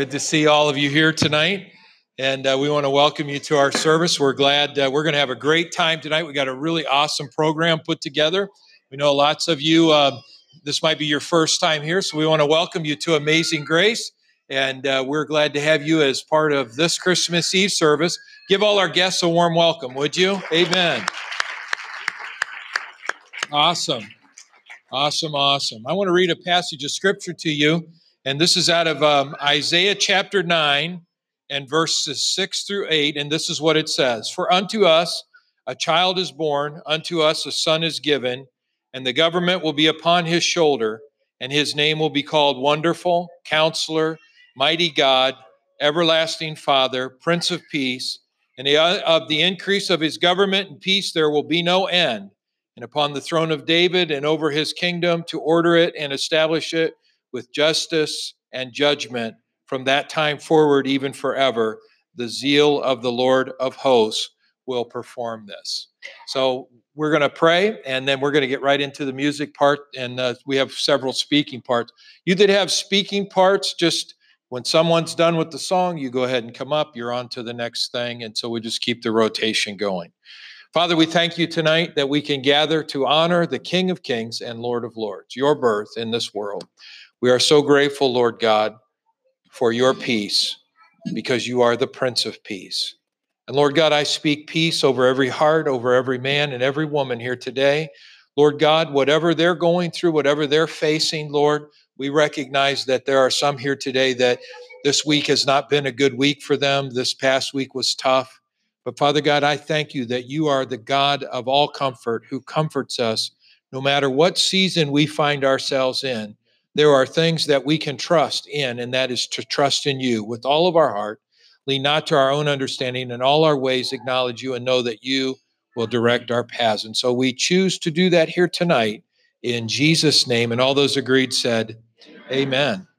good to see all of you here tonight. And uh, we want to welcome you to our service. We're glad uh, we're going to have a great time tonight. We got a really awesome program put together. We know lots of you, uh, this might be your first time here, so we want to welcome you to Amazing Grace. And uh, we're glad to have you as part of this Christmas Eve service. Give all our guests a warm welcome, would you? Amen. Awesome. Awesome, awesome. I want to read a passage of scripture to you, and this is out of um, Isaiah chapter 9 and verses 6 through 8, and this is what it says For unto us a child is born, unto us a son is given, and the government will be upon his shoulder, and his name will be called Wonderful, Counselor, Mighty God, Everlasting Father, Prince of Peace. And of the increase of his government and peace there will be no end and upon the throne of David and over his kingdom to order it and establish it with justice and judgment from that time forward, even forever. The zeal of the Lord of hosts will perform this. So we're going to pray and then we're going to get right into the music part. And uh, we have several speaking parts. You that have speaking parts, just when someone's done with the song, you go ahead and come up. You're on to the next thing. And so we just keep the rotation going. Father, we thank you tonight that we can gather to honor the King of Kings and Lord of Lords, your birth in this world. We are so grateful, Lord God, for your peace because you are the Prince of Peace. And Lord God, I speak peace over every heart, over every man and every woman here today. Lord God, whatever they're going through, whatever they're facing, Lord, we recognize that there are some here today that this week has not been a good week for them. This past week was tough. But Father God, I thank you that you are the God of all comfort who comforts us no matter what season we find ourselves in. There are things that we can trust in, and that is to trust in you with all of our heart, lean not to our own understanding, and all our ways acknowledge you and know that you will direct our paths. And so we choose to do that here tonight in Jesus' name. And all those agreed said, Amen. Angel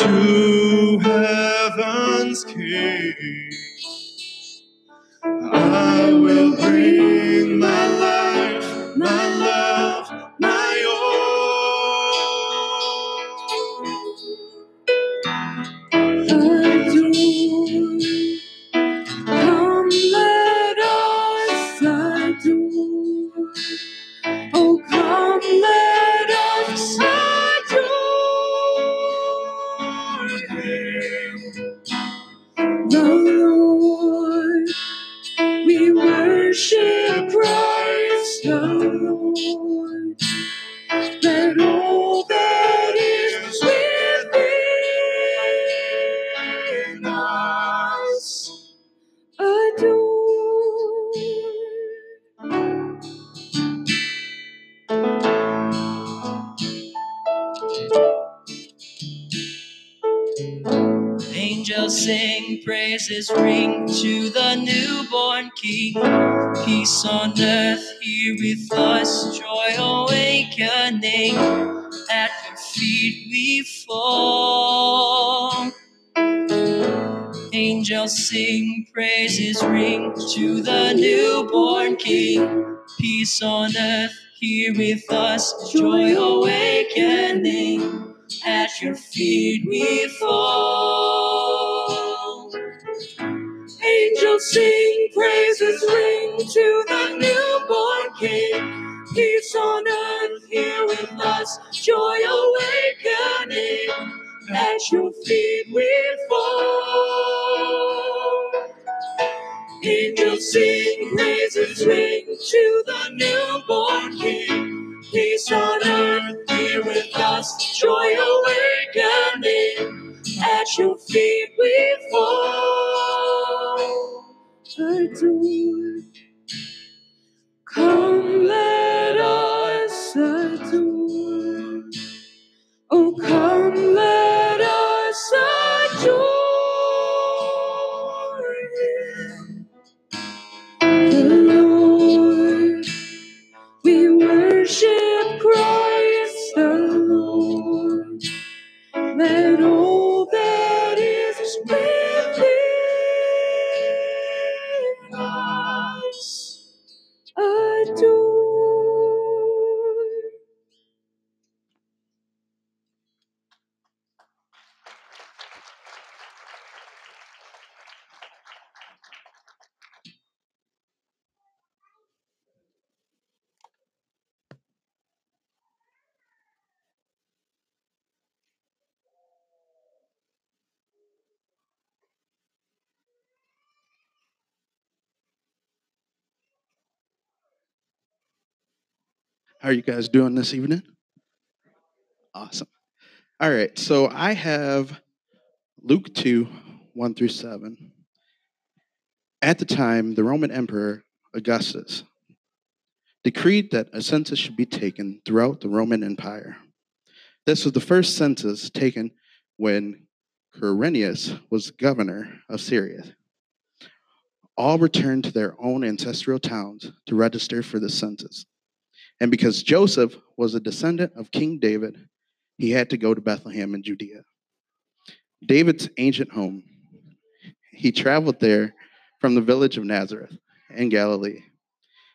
to heaven's King? On earth, here with us, joy awakening. At your feet we fall. Angels sing, praises ring to the newborn King. Peace on earth, here with us, joy awakening. At your feet we fall. Angels sing, praises ring to the newborn King. Peace on earth, here with us, joy awakening. At your feet we How are you guys doing this evening? Awesome. All right, so I have Luke 2 1 through 7. At the time, the Roman Emperor Augustus decreed that a census should be taken throughout the Roman Empire. This was the first census taken when Quirinius was governor of Syria. All returned to their own ancestral towns to register for the census. And because Joseph was a descendant of King David, he had to go to Bethlehem in Judea. David's ancient home. He traveled there from the village of Nazareth in Galilee.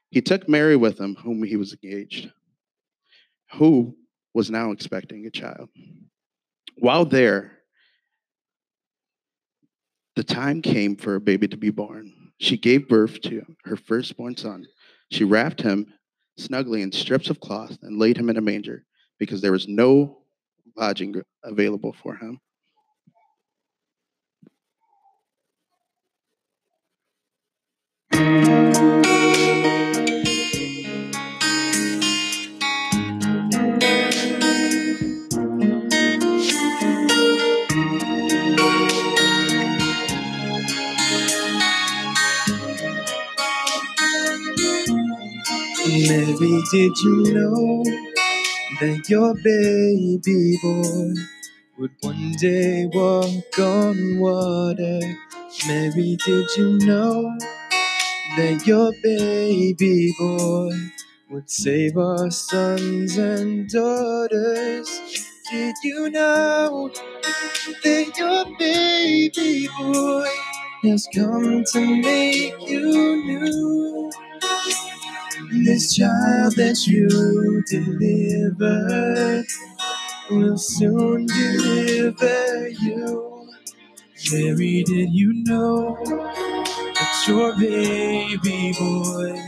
He took Mary with him, whom he was engaged, who was now expecting a child. While there, the time came for a baby to be born. She gave birth to her firstborn son. She wrapped him snugly in strips of cloth and laid him in a manger because there was no lodging available for him. Mary, did you know that your baby boy would one day walk on water. Mary, did you know that your baby boy would save our sons and daughters? Did you know that your baby boy has come to make you new? This child that you delivered will soon deliver you. Mary, did you know that your baby boy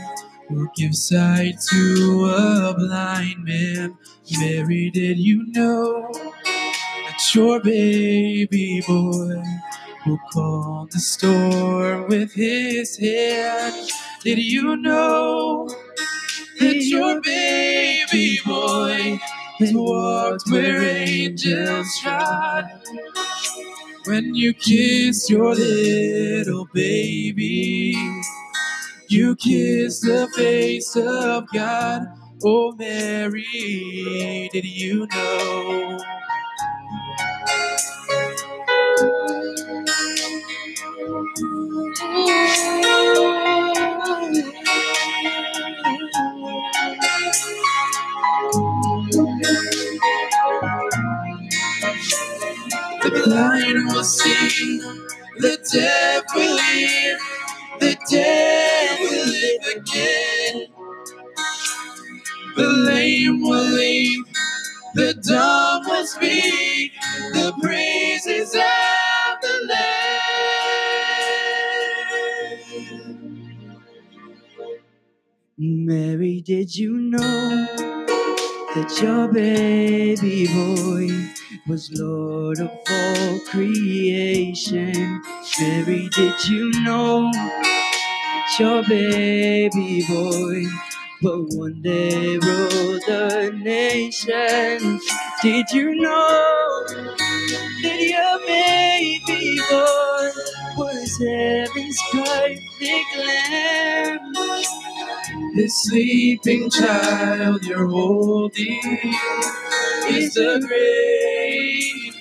will give sight to a blind man? Mary, did you know that your baby boy will calm the storm with his hand? Did you know that your baby boy has walked where angels trod? When you kiss your little baby, you kiss the face of God. Oh, Mary, did you know? The blind will see, the deaf will hear, the dead will live again. The lame will leap, the dumb will speak, the praises Mary, did you know that your baby boy was Lord of all creation? Mary, did you know that your baby boy will one day rule the nation? Did you know that your baby boy was heaven's perfect lamb? The sleeping child you're holding is the grave.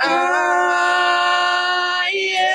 Ah, I am.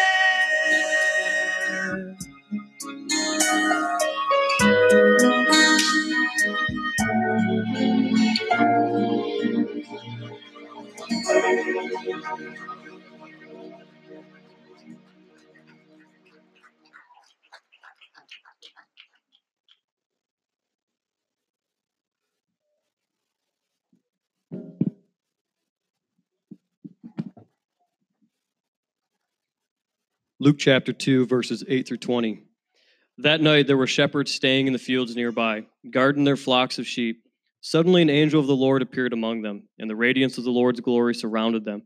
Luke chapter 2, verses 8 through 20. That night there were shepherds staying in the fields nearby, guarding their flocks of sheep. Suddenly an angel of the Lord appeared among them, and the radiance of the Lord's glory surrounded them.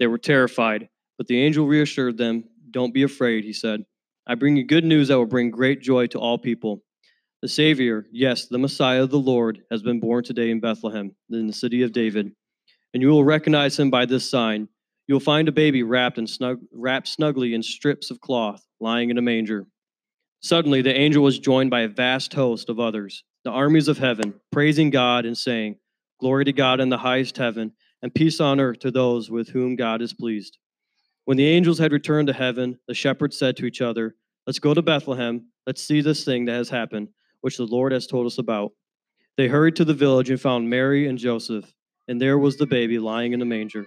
They were terrified, but the angel reassured them. Don't be afraid, he said. I bring you good news that will bring great joy to all people. The Savior, yes, the Messiah, the Lord, has been born today in Bethlehem, in the city of David. And you will recognize him by this sign. You will find a baby wrapped, in snug, wrapped snugly in strips of cloth, lying in a manger. Suddenly, the angel was joined by a vast host of others, the armies of heaven, praising God and saying, Glory to God in the highest heaven, and peace on earth to those with whom God is pleased. When the angels had returned to heaven, the shepherds said to each other, Let's go to Bethlehem. Let's see this thing that has happened, which the Lord has told us about. They hurried to the village and found Mary and Joseph, and there was the baby lying in a manger.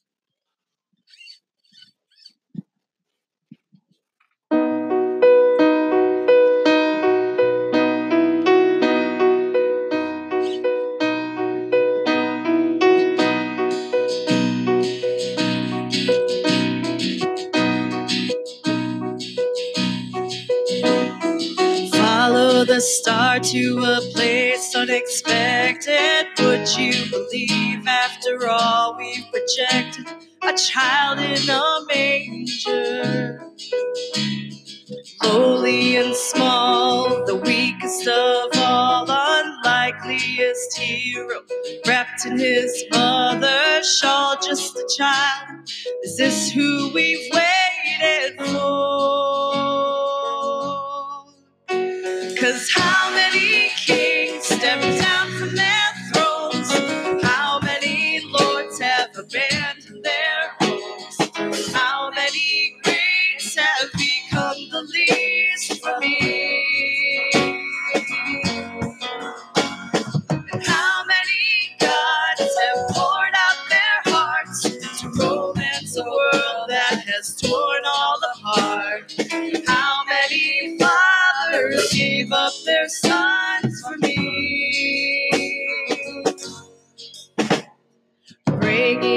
Star to a place unexpected. Would you believe after all we've projected? A child in a manger. Lowly and small, the weakest of all greatest hero, wrapped in his mother's shawl, just a child. Is this who we've waited for? Cause how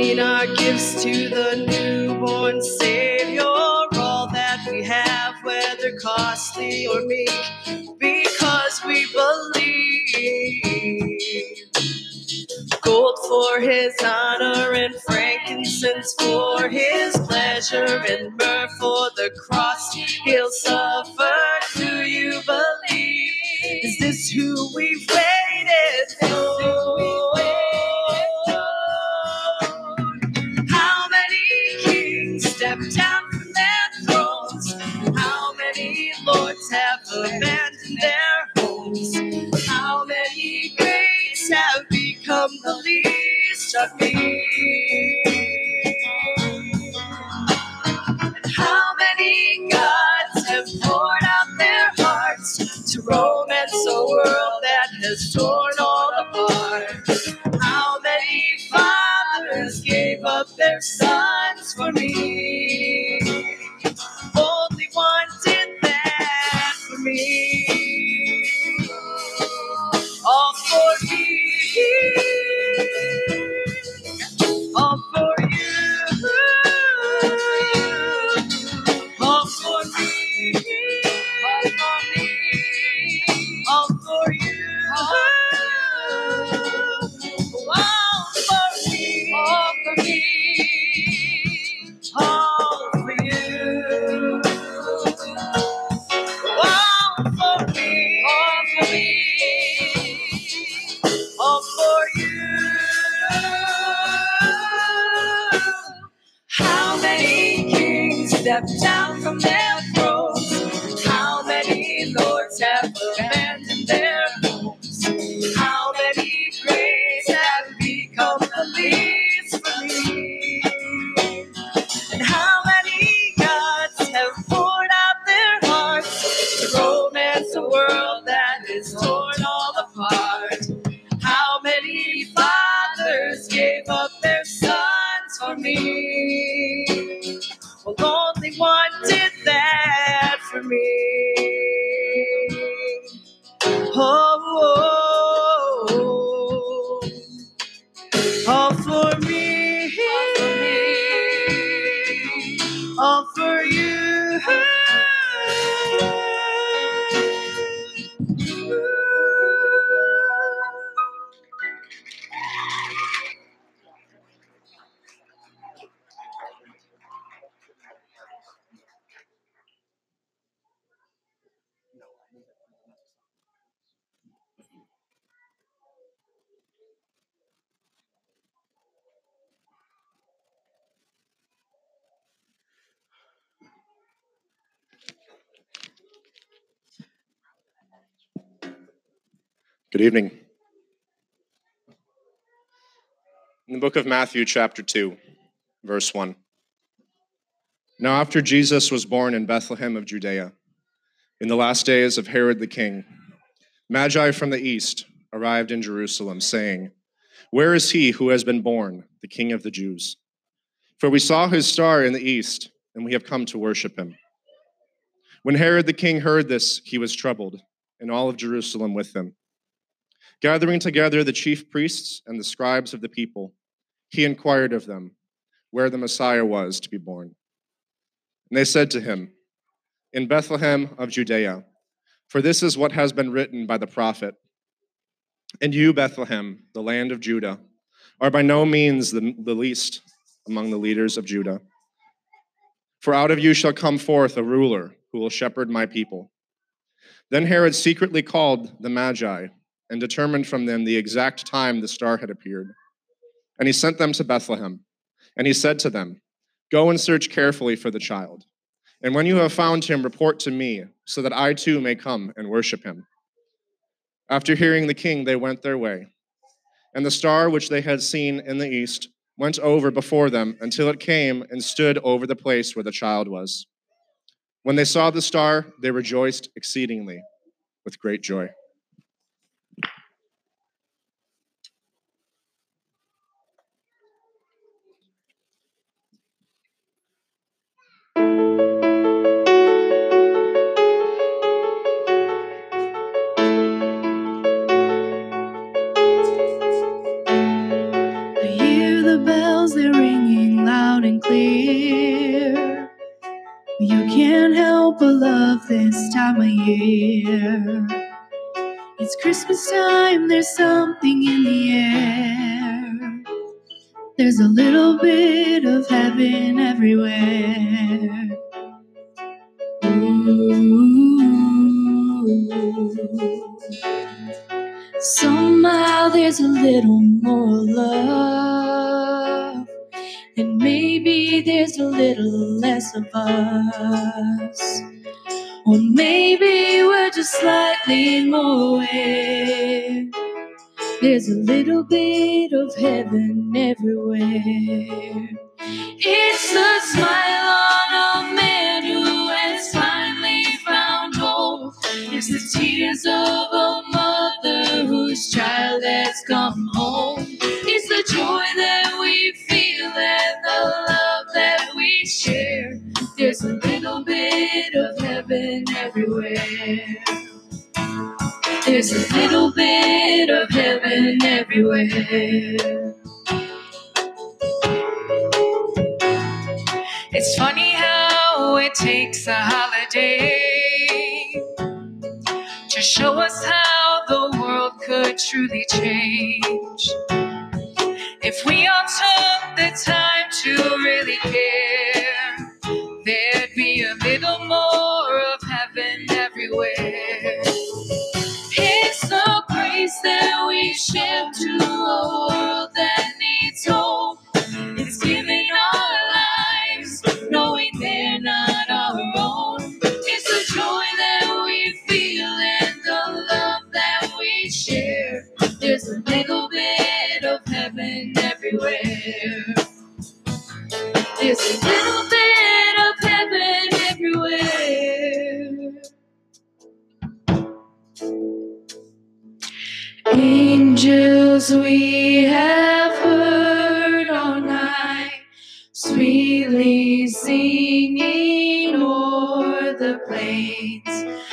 Bringing our gifts to the newborn Savior, all that we have, whether costly or meek, because we believe. Gold for his honor and frankincense for his pleasure and myrrh for the cross he'll suffer. Do you believe? Is this who we've waited for? Have become the least of me? All for you. Good evening. In the book of Matthew, chapter 2, verse 1. Now, after Jesus was born in Bethlehem of Judea, in the last days of Herod the king, Magi from the east arrived in Jerusalem, saying, Where is he who has been born, the king of the Jews? For we saw his star in the east, and we have come to worship him. When Herod the king heard this, he was troubled, and all of Jerusalem with him. Gathering together the chief priests and the scribes of the people, he inquired of them where the Messiah was to be born. And they said to him, In Bethlehem of Judea, for this is what has been written by the prophet. And you, Bethlehem, the land of Judah, are by no means the, the least among the leaders of Judah. For out of you shall come forth a ruler who will shepherd my people. Then Herod secretly called the Magi and determined from them the exact time the star had appeared. And he sent them to Bethlehem. And he said to them, Go and search carefully for the child. And when you have found him, report to me, so that I too may come and worship him. After hearing the king, they went their way. And the star which they had seen in the east went over before them until it came and stood over the place where the child was. When they saw the star, they rejoiced exceedingly with great joy. This time of year. It's Christmas time, there's something in the air. There's a little bit of heaven everywhere. Ooh. Somehow there's a little more love, and maybe there's a little less of us. Or maybe we're just slightly more aware. There's a little bit of heaven everywhere. It's the smile on a man who has finally found hope. It's the tears of a mother whose child has come home. There's a little bit of heaven everywhere. It's funny how it takes a holiday to show us how the world could truly change. If we we have heard all night, sweetly singing o'er the plains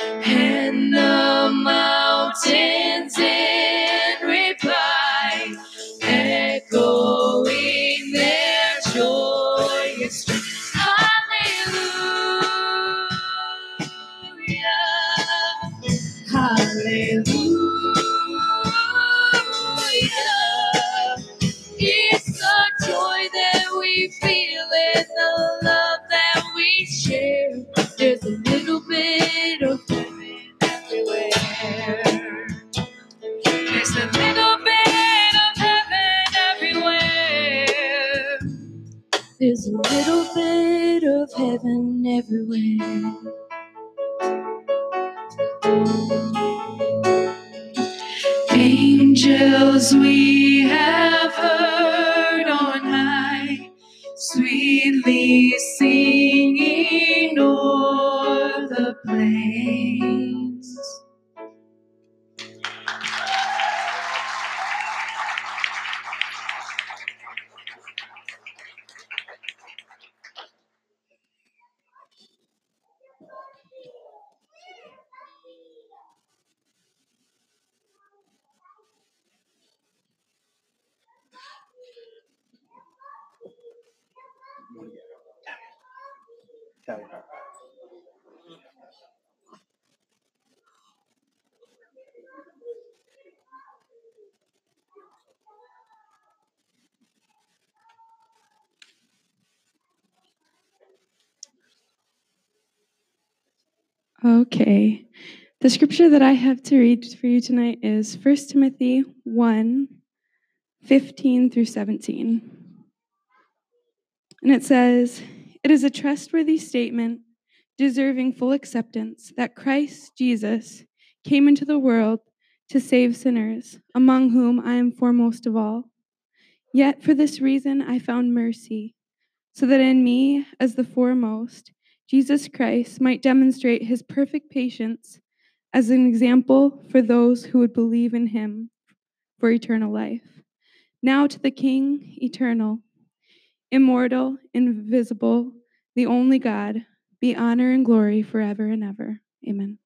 There's a little bit of heaven everywhere. Angels we have scripture that I have to read for you tonight is 1 Timothy 1 15 through 17. And it says, It is a trustworthy statement, deserving full acceptance, that Christ Jesus came into the world to save sinners, among whom I am foremost of all. Yet for this reason I found mercy, so that in me, as the foremost, Jesus Christ might demonstrate his perfect patience as an example for those who would believe in him for eternal life. Now to the King, eternal, immortal, invisible, the only God, be honor and glory forever and ever. Amen.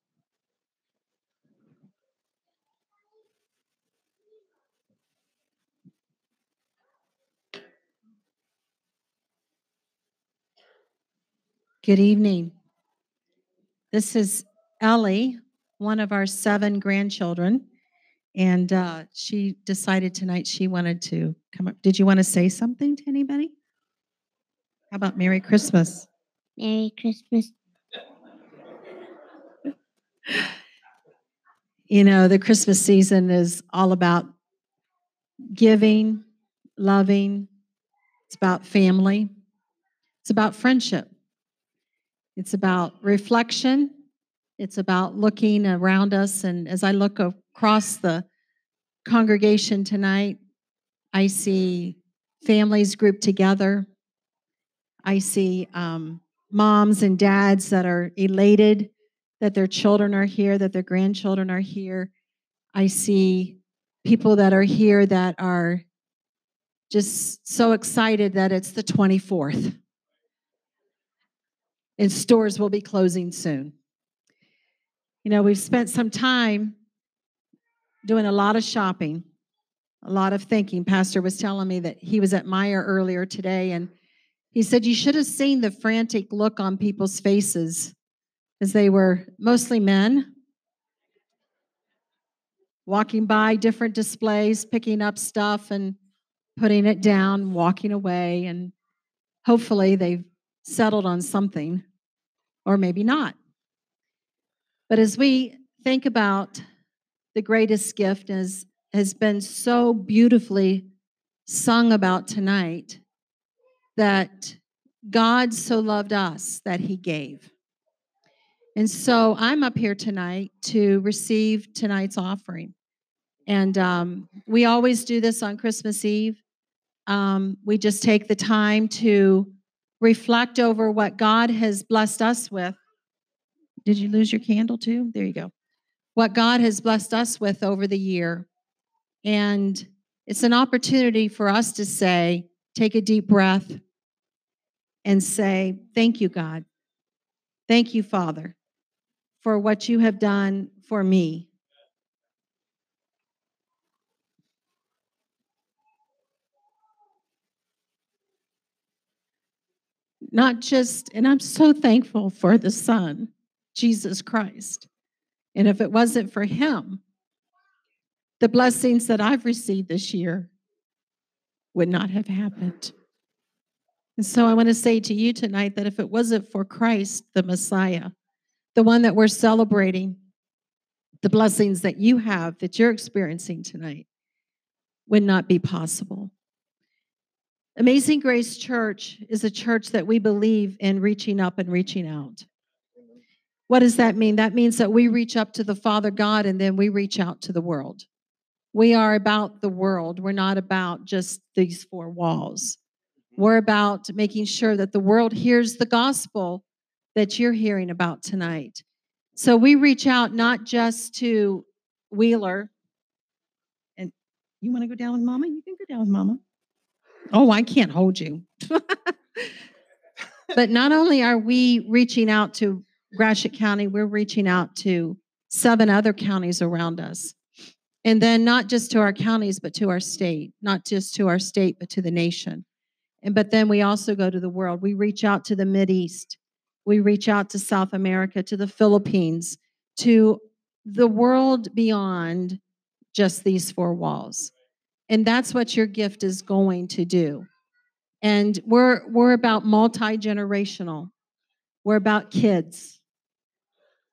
Good evening. This is Ellie, one of our seven grandchildren. And uh, she decided tonight she wanted to come up. Did you want to say something to anybody? How about Merry Christmas? Merry Christmas. You know, the Christmas season is all about giving, loving, it's about family, it's about friendship, it's about reflection, it's about looking around us. And as I look across the congregation tonight, I see families grouped together. I see um, moms and dads that are elated that their children are here, that their grandchildren are here. I see people that are here that are just so excited that it's the 24th. And stores will be closing soon. You know, we've spent some time doing a lot of shopping, a lot of thinking. Pastor was telling me that he was at Meijer earlier today and he said, You should have seen the frantic look on people's faces as they were mostly men walking by different displays, picking up stuff and putting it down, walking away, and hopefully they've settled on something, or maybe not. But as we think about the greatest gift, as has been so beautifully sung about tonight, that God so loved us that he gave. And so I'm up here tonight to receive tonight's offering. And um, we always do this on Christmas Eve. Um, we just take the time to reflect over what God has blessed us with. Did you lose your candle too? There you go. What God has blessed us with over the year. And it's an opportunity for us to say, take a deep breath and say, Thank you, God. Thank you, Father for what you have done for me. Not just, and I'm so thankful for the Son, Jesus Christ. And if it wasn't for Him, the blessings that I've received this year would not have happened. And so I want to say to you tonight that if it wasn't for Christ, the Messiah, the one that we're celebrating, the blessings that you have, that you're experiencing tonight, would not be possible. Amazing Grace Church is a church that we believe in reaching up and reaching out. What does that mean? That means that we reach up to the Father God and then we reach out to the world. We are about the world. We're not about just these four walls. Mm-hmm. We're about making sure that the world hears the gospel that you're hearing about tonight. So we reach out not just to Wheeler, and you want to go down with Mama? You can go down with Mama. Oh, I can't hold you. but not only are we reaching out to Gratiot County, we're reaching out to seven other counties around us. And then not just to our counties, but to our state, not just to our state, but to the nation. And but then we also go to the world. We reach out to the Mid East. We reach out to South America, to the Philippines, to the world beyond just these four walls. And that's what your gift is going to do. And we're we're about multi-generational. We're about kids.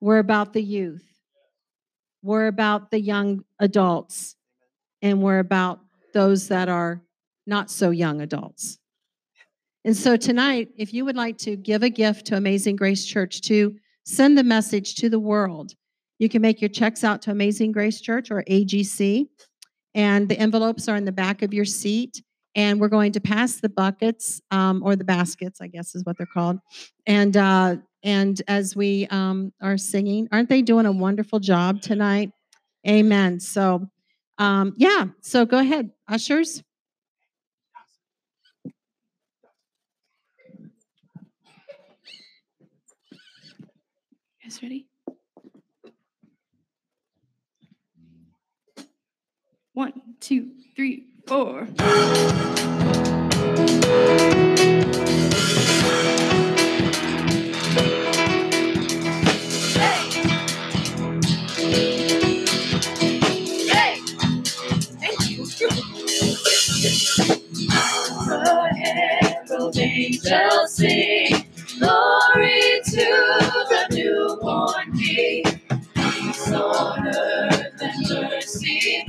We're about the youth. we're about the young adults, and we're about those that are not so young adults. And so tonight, if you would like to give a gift to Amazing Grace Church to send the message to the world, you can make your checks out to Amazing Grace Church or AGC. And the envelopes are in the back of your seat. And we're going to pass the buckets um, or the baskets, I guess is what they're called. And uh, and as we um, are singing, aren't they doing a wonderful job tonight? Amen. So, um, yeah. So go ahead, ushers. You guys ready? One, two, three, four. Angels sing glory to the newborn King. Peace on earth and mercy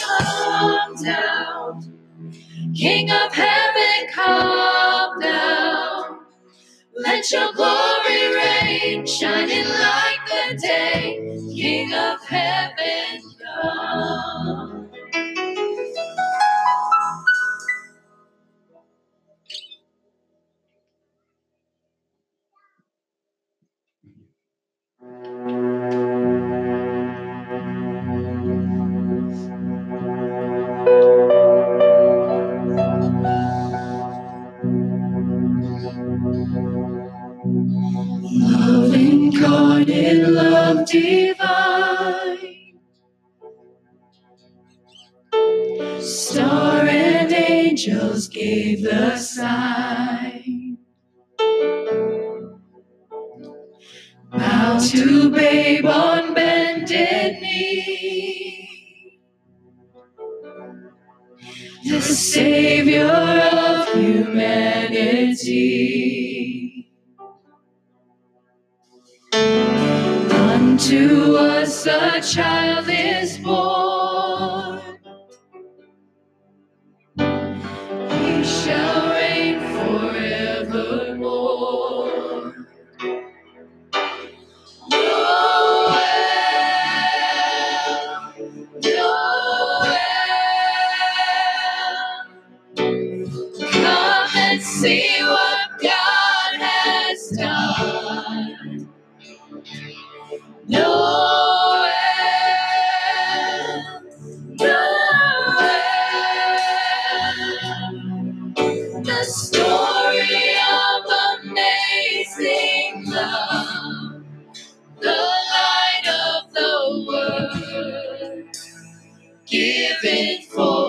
come down. King of heaven, come down. Let your glory reign, shining like the day. King of heaven, come. gave the sign. Bow to babe on bended knee. The Savior of humanity. Unto us a child is born. Sing love, the light of the world, given for.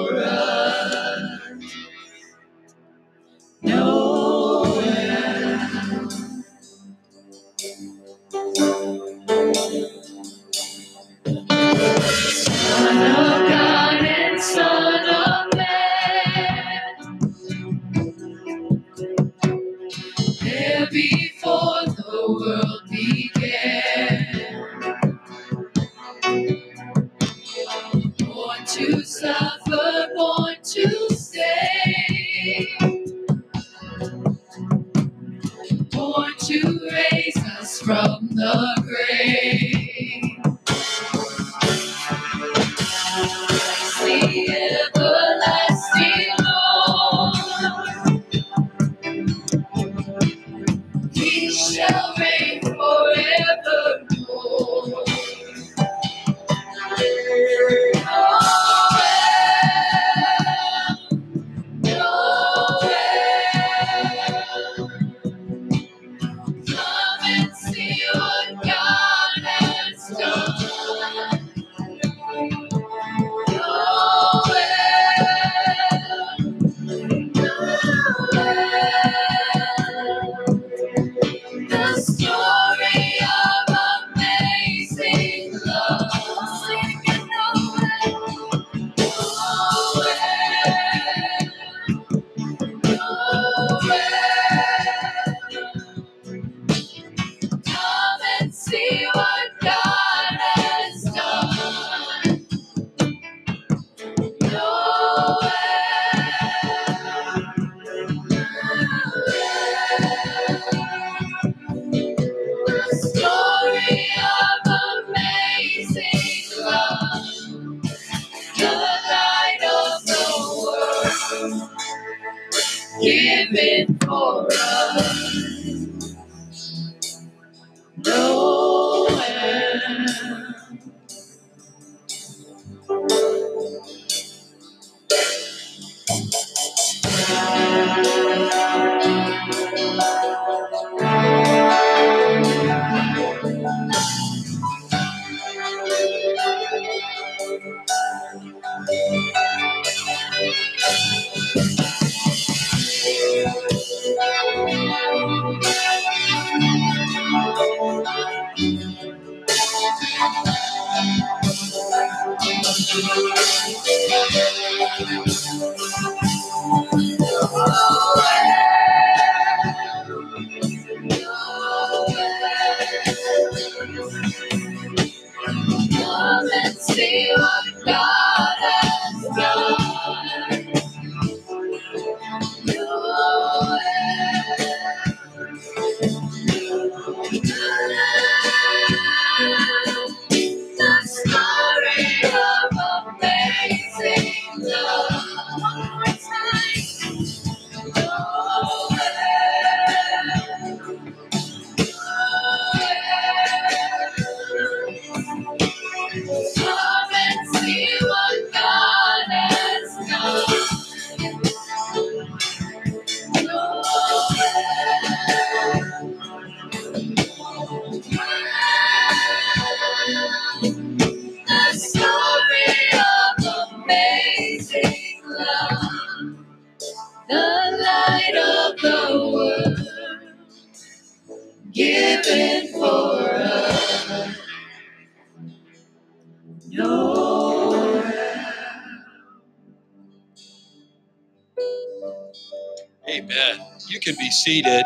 Seated.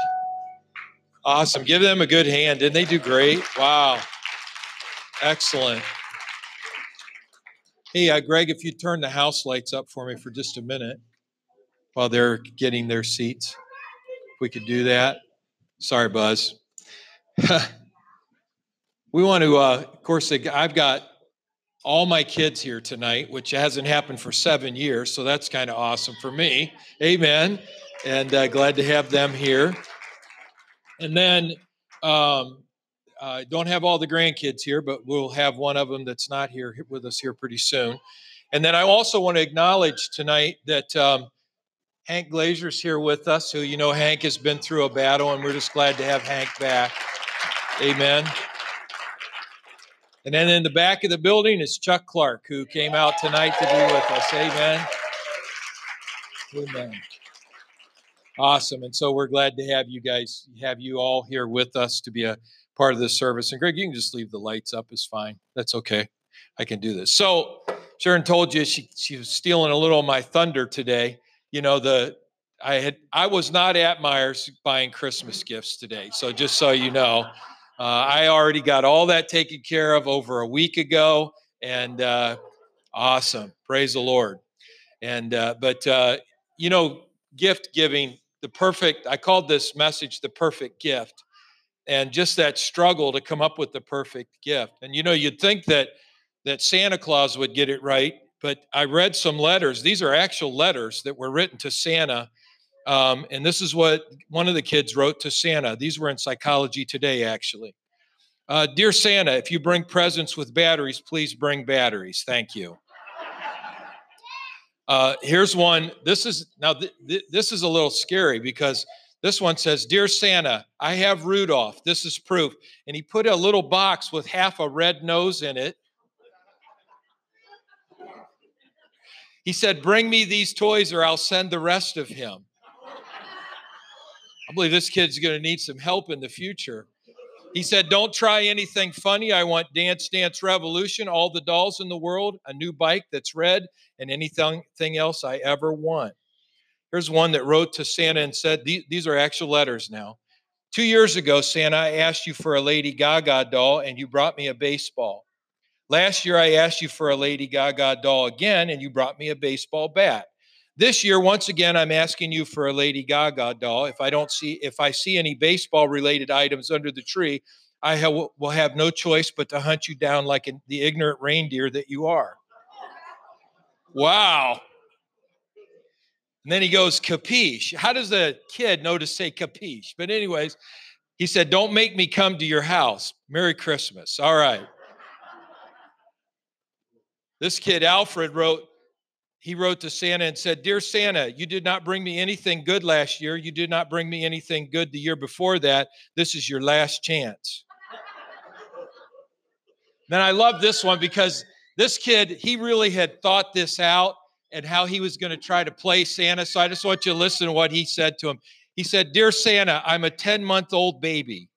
Awesome. Give them a good hand. Didn't they do great? Wow. Excellent. Hey, uh, Greg, if you turn the house lights up for me for just a minute while they're getting their seats, if we could do that. Sorry, Buzz. we want to, uh, of course, I've got all my kids here tonight, which hasn't happened for seven years, so that's kind of awesome for me. Amen. And uh, glad to have them here. And then, um, I don't have all the grandkids here, but we'll have one of them that's not here with us here pretty soon. And then I also want to acknowledge tonight that um, Hank Glazer's here with us, who you know Hank has been through a battle, and we're just glad to have Hank back. Amen. And then in the back of the building is Chuck Clark, who came out tonight to be with us. Amen. Amen. Awesome. And so we're glad to have you guys, have you all here with us to be a part of this service. And Greg, you can just leave the lights up, it's fine. That's okay. I can do this. So Sharon told you she, she was stealing a little of my thunder today. You know, the I had I was not at Meijer's buying Christmas gifts today. So just so you know, uh, I already got all that taken care of over a week ago, and uh, awesome, praise the Lord. And uh, but uh, you know, gift giving the perfect, I called this message the perfect gift. And just that struggle to come up with the perfect gift. And you know, you'd think that that Santa Claus would get it right, but I read some letters. These are actual letters that were written to Santa. Um, and this is what one of the kids wrote to Santa. These were in Psychology Today, actually. Uh, Dear Santa, if you bring presents with batteries, please bring batteries. Thank you. Uh, here's one. This is now. Th- th- this is a little scary because this one says, "Dear Santa, I have Rudolph. This is proof." And he put a little box with half a red nose in it. He said, "Bring me these toys, or I'll send the rest of him." I believe this kid's going to need some help in the future. He said, Don't try anything funny. I want Dance Dance Revolution, all the dolls in the world, a new bike that's red, and anything else I ever want. Here's one that wrote to Santa and said, These are actual letters now. Two years ago, Santa, I asked you for a Lady Gaga doll, and you brought me a baseball. Last year, I asked you for a Lady Gaga doll again, and you brought me a baseball bat. This year, once again, I'm asking you for a Lady Gaga doll. If I don't see, if I see any baseball related items under the tree, I have, will have no choice but to hunt you down like the ignorant reindeer that you are. Wow. And then he goes, capiche. How does a kid know to say capiche? But, anyways, he said, Don't make me come to your house. Merry Christmas. All right. This kid, Alfred, wrote, he wrote to Santa and said, Dear Santa, you did not bring me anything good last year. You did not bring me anything good the year before that. This is your last chance. then I love this one because this kid, he really had thought this out and how he was going to try to play Santa. So I just want you to listen to what he said to him. He said, Dear Santa, I'm a 10 month old baby.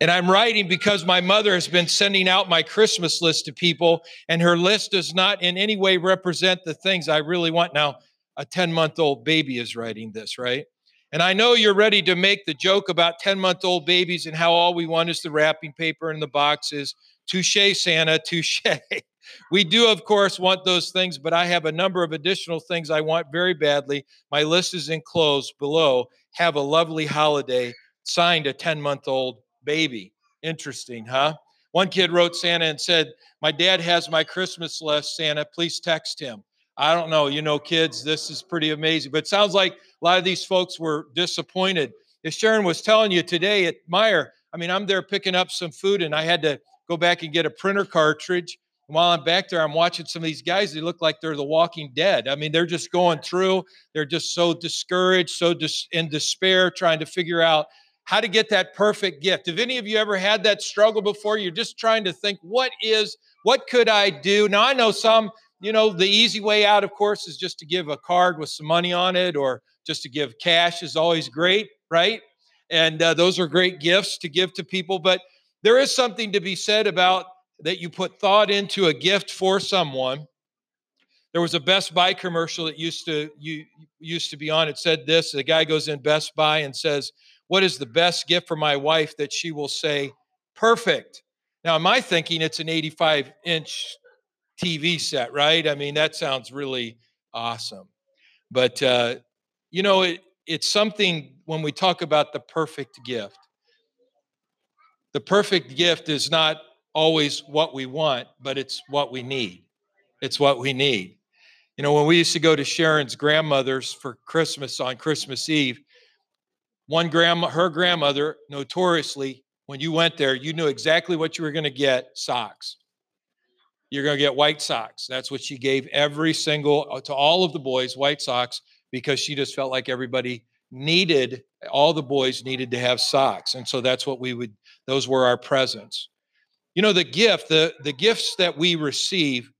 And I'm writing because my mother has been sending out my Christmas list to people, and her list does not in any way represent the things I really want. Now, a 10 month old baby is writing this, right? And I know you're ready to make the joke about 10 month old babies and how all we want is the wrapping paper and the boxes. Touche, Santa, touche. we do, of course, want those things, but I have a number of additional things I want very badly. My list is enclosed below. Have a lovely holiday. Signed a 10 month old baby. Interesting, huh? One kid wrote Santa and said, My dad has my Christmas list, Santa. Please text him. I don't know. You know, kids, this is pretty amazing. But it sounds like a lot of these folks were disappointed. As Sharon was telling you today at Meijer, I mean, I'm there picking up some food and I had to go back and get a printer cartridge. And while I'm back there, I'm watching some of these guys. They look like they're the walking dead. I mean, they're just going through. They're just so discouraged, so dis- in despair, trying to figure out how to get that perfect gift. Have any of you ever had that struggle before? You're just trying to think, what is, what could I do? Now, I know some, you know, the easy way out, of course, is just to give a card with some money on it or just to give cash is always great, right? and uh, those are great gifts to give to people. But there is something to be said about that you put thought into a gift for someone. There was a Best Buy commercial that used to you used to be on. It said this: the guy goes in Best Buy and says, "What is the best gift for my wife that she will say perfect?" Now, in my thinking, it's an 85 inch TV set, right? I mean, that sounds really awesome. But uh, you know, it, it's something when we talk about the perfect gift. The perfect gift is not always what we want, but it's what we need. It's what we need. You know, when we used to go to Sharon's grandmother's for Christmas on Christmas Eve, one grandma, her grandmother, notoriously, when you went there, you knew exactly what you were going to get socks. You're going to get white socks. That's what she gave every single, uh, to all of the boys, white socks, because she just felt like everybody needed, all the boys needed to have socks. And so that's what we would, those were our presents. You know, the gift, the, the gifts that we receive,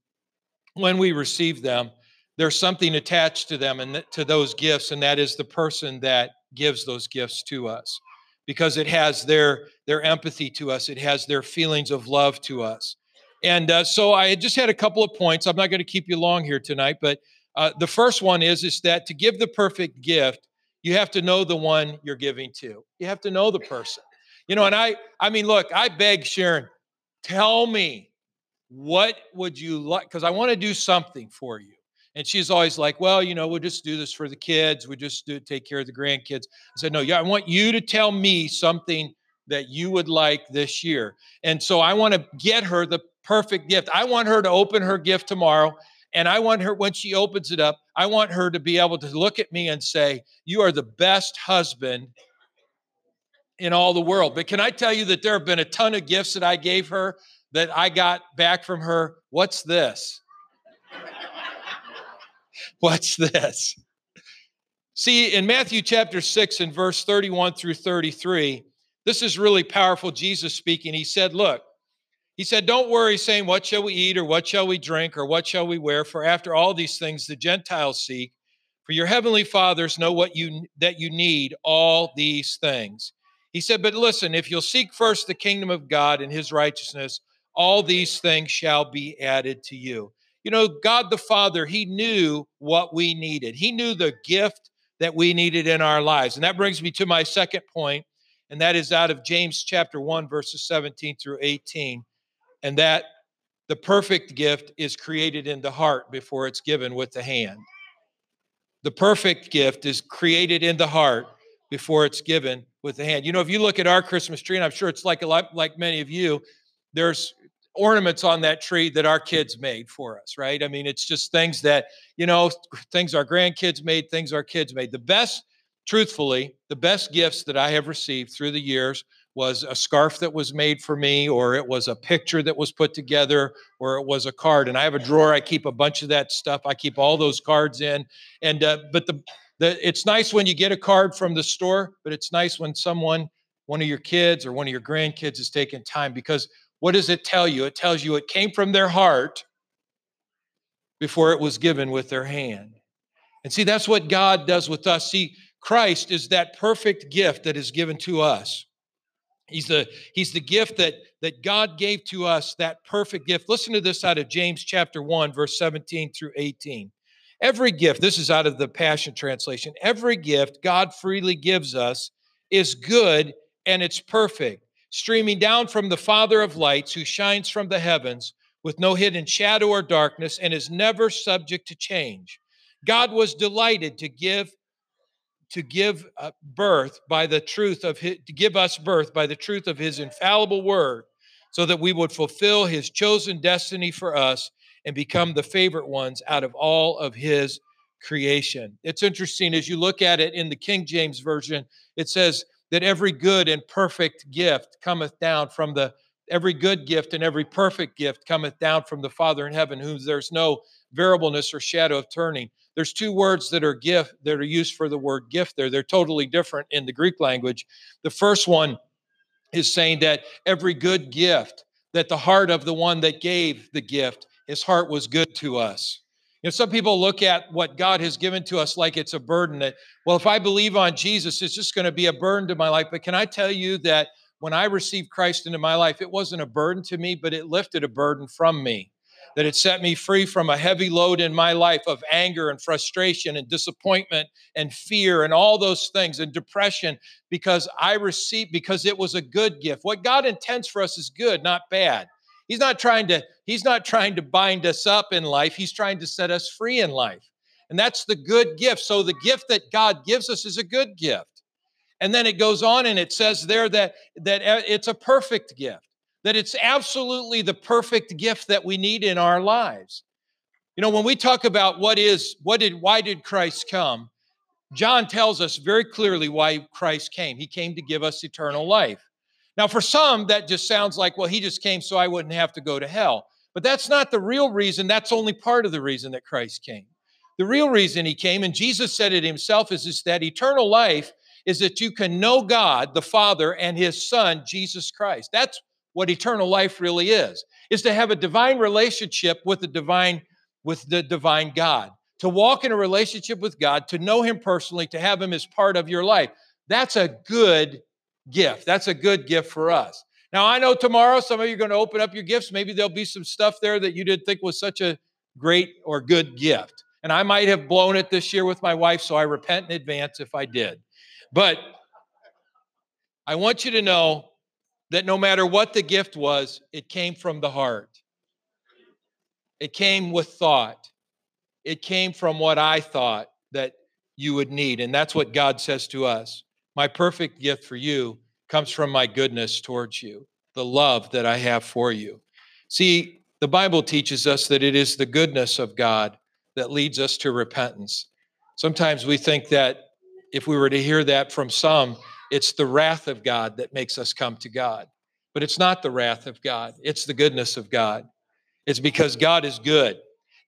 when we receive them, there's something attached to them and to those gifts, and that is the person that gives those gifts to us because it has their their empathy to us it has their feelings of love to us. And uh, so i just had a couple of points i'm not going to keep you long here tonight but uh, the first one is is that to give the perfect gift you have to know the one you're giving to you have to know the person. You know and i i mean look i beg sharon tell me what would you like because i want to do something for you and she's always like, well, you know, we'll just do this for the kids. We just do take care of the grandkids. I said, no, yeah, I want you to tell me something that you would like this year. And so I want to get her the perfect gift. I want her to open her gift tomorrow. And I want her, when she opens it up, I want her to be able to look at me and say, You are the best husband in all the world. But can I tell you that there have been a ton of gifts that I gave her that I got back from her? What's this? What's this? See, in Matthew chapter 6 and verse 31 through 33, this is really powerful. Jesus speaking. He said, Look, he said, Don't worry, saying, What shall we eat, or what shall we drink, or what shall we wear? For after all these things the Gentiles seek. For your heavenly fathers know what you that you need all these things. He said, But listen, if you'll seek first the kingdom of God and his righteousness, all these things shall be added to you. You know, God the Father, He knew what we needed. He knew the gift that we needed in our lives. And that brings me to my second point, and that is out of James chapter 1, verses 17 through 18. And that the perfect gift is created in the heart before it's given with the hand. The perfect gift is created in the heart before it's given with the hand. You know, if you look at our Christmas tree, and I'm sure it's like a lot like many of you, there's ornaments on that tree that our kids made for us, right? I mean, it's just things that, you know, things our grandkids made, things our kids made. The best, truthfully, the best gifts that I have received through the years was a scarf that was made for me, or it was a picture that was put together, or it was a card. And I have a drawer. I keep a bunch of that stuff. I keep all those cards in. And uh, but the the it's nice when you get a card from the store, but it's nice when someone, one of your kids or one of your grandkids, is taking time because what does it tell you? It tells you it came from their heart before it was given with their hand. And see, that's what God does with us. See, Christ is that perfect gift that is given to us. He's the, he's the gift that, that God gave to us, that perfect gift. Listen to this out of James chapter 1, verse 17 through 18. Every gift, this is out of the Passion Translation, every gift God freely gives us is good and it's perfect streaming down from the Father of lights, who shines from the heavens with no hidden shadow or darkness and is never subject to change. God was delighted to give to give uh, birth by the truth of his, to give us birth by the truth of his infallible word so that we would fulfill his chosen destiny for us and become the favorite ones out of all of his creation. It's interesting as you look at it in the King James version it says that every good and perfect gift cometh down from the every good gift and every perfect gift cometh down from the Father in heaven, whom there's no variableness or shadow of turning. There's two words that are gift that are used for the word gift there. They're totally different in the Greek language. The first one is saying that every good gift, that the heart of the one that gave the gift, his heart was good to us. You know, some people look at what God has given to us like it's a burden that, well, if I believe on Jesus, it's just going to be a burden to my life. But can I tell you that when I received Christ into my life, it wasn't a burden to me, but it lifted a burden from me. That it set me free from a heavy load in my life of anger and frustration and disappointment and fear and all those things and depression because I received, because it was a good gift. What God intends for us is good, not bad. He's not trying to he's not trying to bind us up in life. He's trying to set us free in life. And that's the good gift. So the gift that God gives us is a good gift. And then it goes on and it says there that that uh, it's a perfect gift. That it's absolutely the perfect gift that we need in our lives. You know, when we talk about what is what did why did Christ come? John tells us very clearly why Christ came. He came to give us eternal life. Now, for some, that just sounds like, well, he just came so I wouldn't have to go to hell. But that's not the real reason. That's only part of the reason that Christ came. The real reason he came, and Jesus said it himself, is, is that eternal life is that you can know God, the Father, and his Son, Jesus Christ. That's what eternal life really is, is to have a divine relationship with the divine, with the divine God. To walk in a relationship with God, to know him personally, to have him as part of your life. That's a good gift. That's a good gift for us. Now, I know tomorrow some of you are going to open up your gifts. Maybe there'll be some stuff there that you didn't think was such a great or good gift. And I might have blown it this year with my wife, so I repent in advance if I did. But I want you to know that no matter what the gift was, it came from the heart. It came with thought. It came from what I thought that you would need. And that's what God says to us. My perfect gift for you comes from my goodness towards you, the love that I have for you. See, the Bible teaches us that it is the goodness of God that leads us to repentance. Sometimes we think that if we were to hear that from some, it's the wrath of God that makes us come to God. But it's not the wrath of God, it's the goodness of God. It's because God is good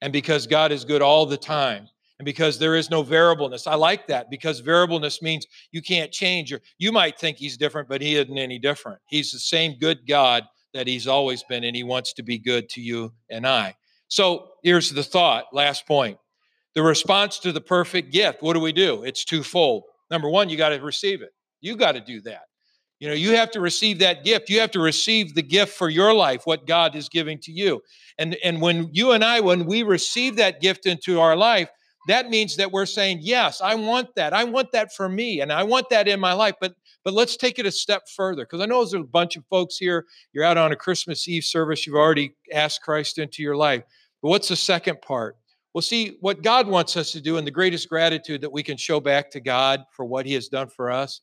and because God is good all the time and because there is no variableness. I like that because variableness means you can't change or you might think he's different, but he isn't any different. He's the same good God that he's always been, and he wants to be good to you and I. So here's the thought, last point. The response to the perfect gift, what do we do? It's twofold. Number one, you got to receive it. You got to do that. You know, you have to receive that gift. You have to receive the gift for your life, what God is giving to you. And, and when you and I, when we receive that gift into our life, that means that we're saying, yes, I want that. I want that for me and I want that in my life. But but let's take it a step further because I know there's a bunch of folks here. You're out on a Christmas Eve service. You've already asked Christ into your life. But what's the second part? Well, see, what God wants us to do, and the greatest gratitude that we can show back to God for what He has done for us,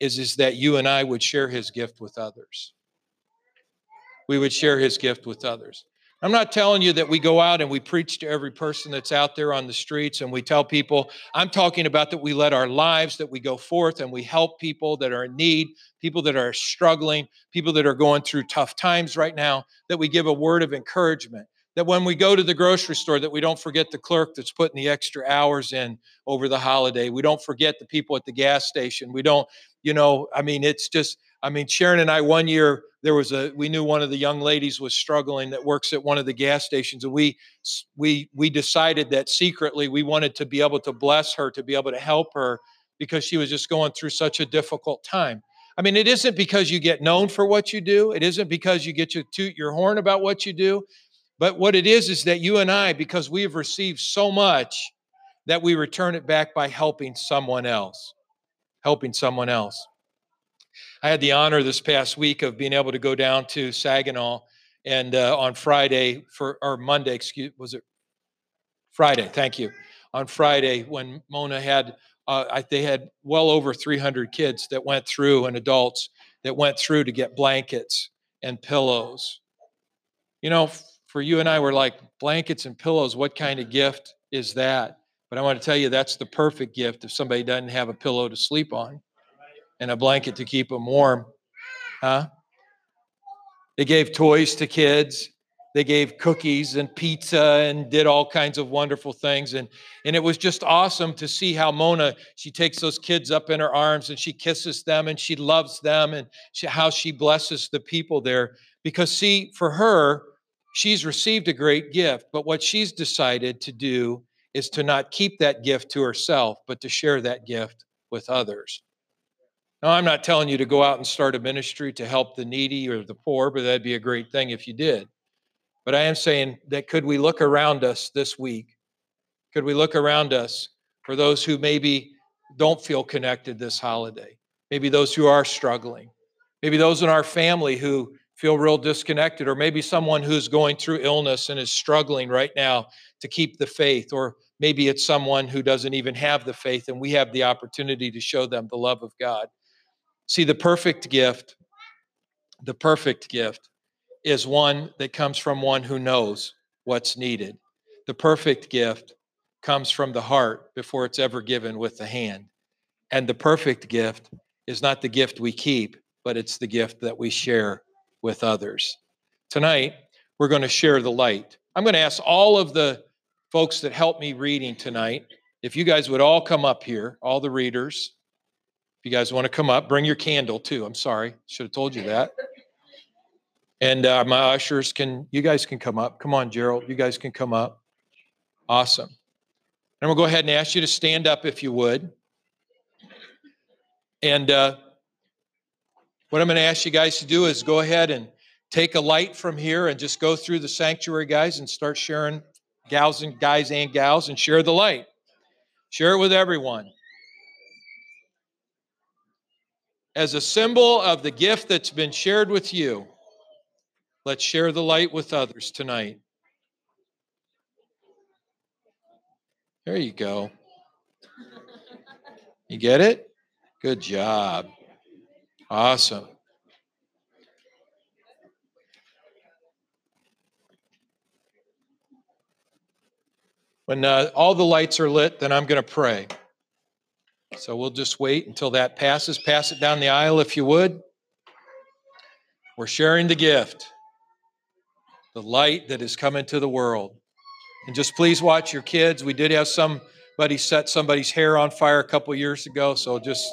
is, is that you and I would share His gift with others. We would share His gift with others. I'm not telling you that we go out and we preach to every person that's out there on the streets and we tell people. I'm talking about that we let our lives, that we go forth and we help people that are in need, people that are struggling, people that are going through tough times right now, that we give a word of encouragement. That when we go to the grocery store, that we don't forget the clerk that's putting the extra hours in over the holiday. We don't forget the people at the gas station. We don't, you know, I mean, it's just, I mean, Sharon and I one year there was a we knew one of the young ladies was struggling that works at one of the gas stations and we we we decided that secretly we wanted to be able to bless her to be able to help her because she was just going through such a difficult time. I mean it isn't because you get known for what you do it isn't because you get to toot your horn about what you do but what it is is that you and i because we have received so much that we return it back by helping someone else helping someone else I had the honor this past week of being able to go down to Saginaw and uh, on Friday for or Monday, excuse was it Friday? Thank you. On Friday, when Mona had, uh, they had well over 300 kids that went through and adults that went through to get blankets and pillows. You know, for you and I, we're like blankets and pillows. What kind of gift is that? But I want to tell you, that's the perfect gift if somebody doesn't have a pillow to sleep on and a blanket to keep them warm. Huh? They gave toys to kids. They gave cookies and pizza and did all kinds of wonderful things. And, and it was just awesome to see how Mona, she takes those kids up in her arms and she kisses them and she loves them and she, how she blesses the people there. Because, see, for her, she's received a great gift, but what she's decided to do is to not keep that gift to herself, but to share that gift with others. Now, I'm not telling you to go out and start a ministry to help the needy or the poor, but that'd be a great thing if you did. But I am saying that could we look around us this week? Could we look around us for those who maybe don't feel connected this holiday? Maybe those who are struggling. Maybe those in our family who feel real disconnected, or maybe someone who's going through illness and is struggling right now to keep the faith, or maybe it's someone who doesn't even have the faith, and we have the opportunity to show them the love of God. See, the perfect gift, the perfect gift is one that comes from one who knows what's needed. The perfect gift comes from the heart before it's ever given with the hand. And the perfect gift is not the gift we keep, but it's the gift that we share with others. Tonight, we're going to share the light. I'm going to ask all of the folks that helped me reading tonight if you guys would all come up here, all the readers. If you guys want to come up, bring your candle too. I'm sorry, should have told you that. And uh, my ushers can, you guys can come up. Come on, Gerald, you guys can come up. Awesome. And we'll go ahead and ask you to stand up if you would. And uh, what I'm going to ask you guys to do is go ahead and take a light from here and just go through the sanctuary, guys, and start sharing, gals and guys and gals, and share the light. Share it with everyone. As a symbol of the gift that's been shared with you, let's share the light with others tonight. There you go. You get it? Good job. Awesome. When uh, all the lights are lit, then I'm going to pray. So we'll just wait until that passes. Pass it down the aisle if you would. We're sharing the gift, the light that is coming to the world. And just please watch your kids. We did have somebody set somebody's hair on fire a couple years ago, so just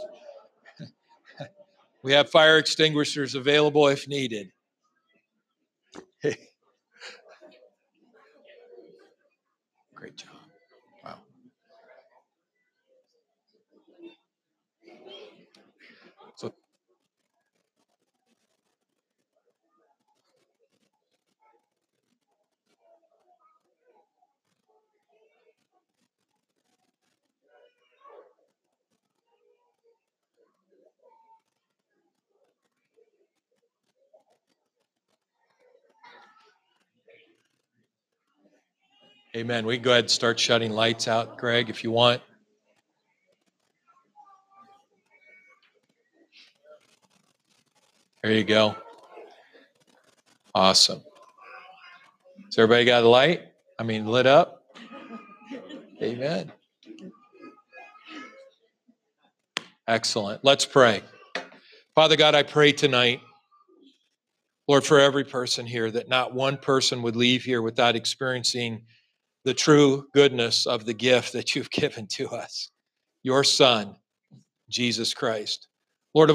we have fire extinguishers available if needed. Great job. Wow. So Amen. We can go ahead and start shutting lights out, Greg, if you want. There you go. Awesome. Has everybody got a light? I mean, lit up? Amen. Excellent. Let's pray. Father God, I pray tonight, Lord, for every person here, that not one person would leave here without experiencing the true goodness of the gift that you've given to us, your Son, Jesus Christ.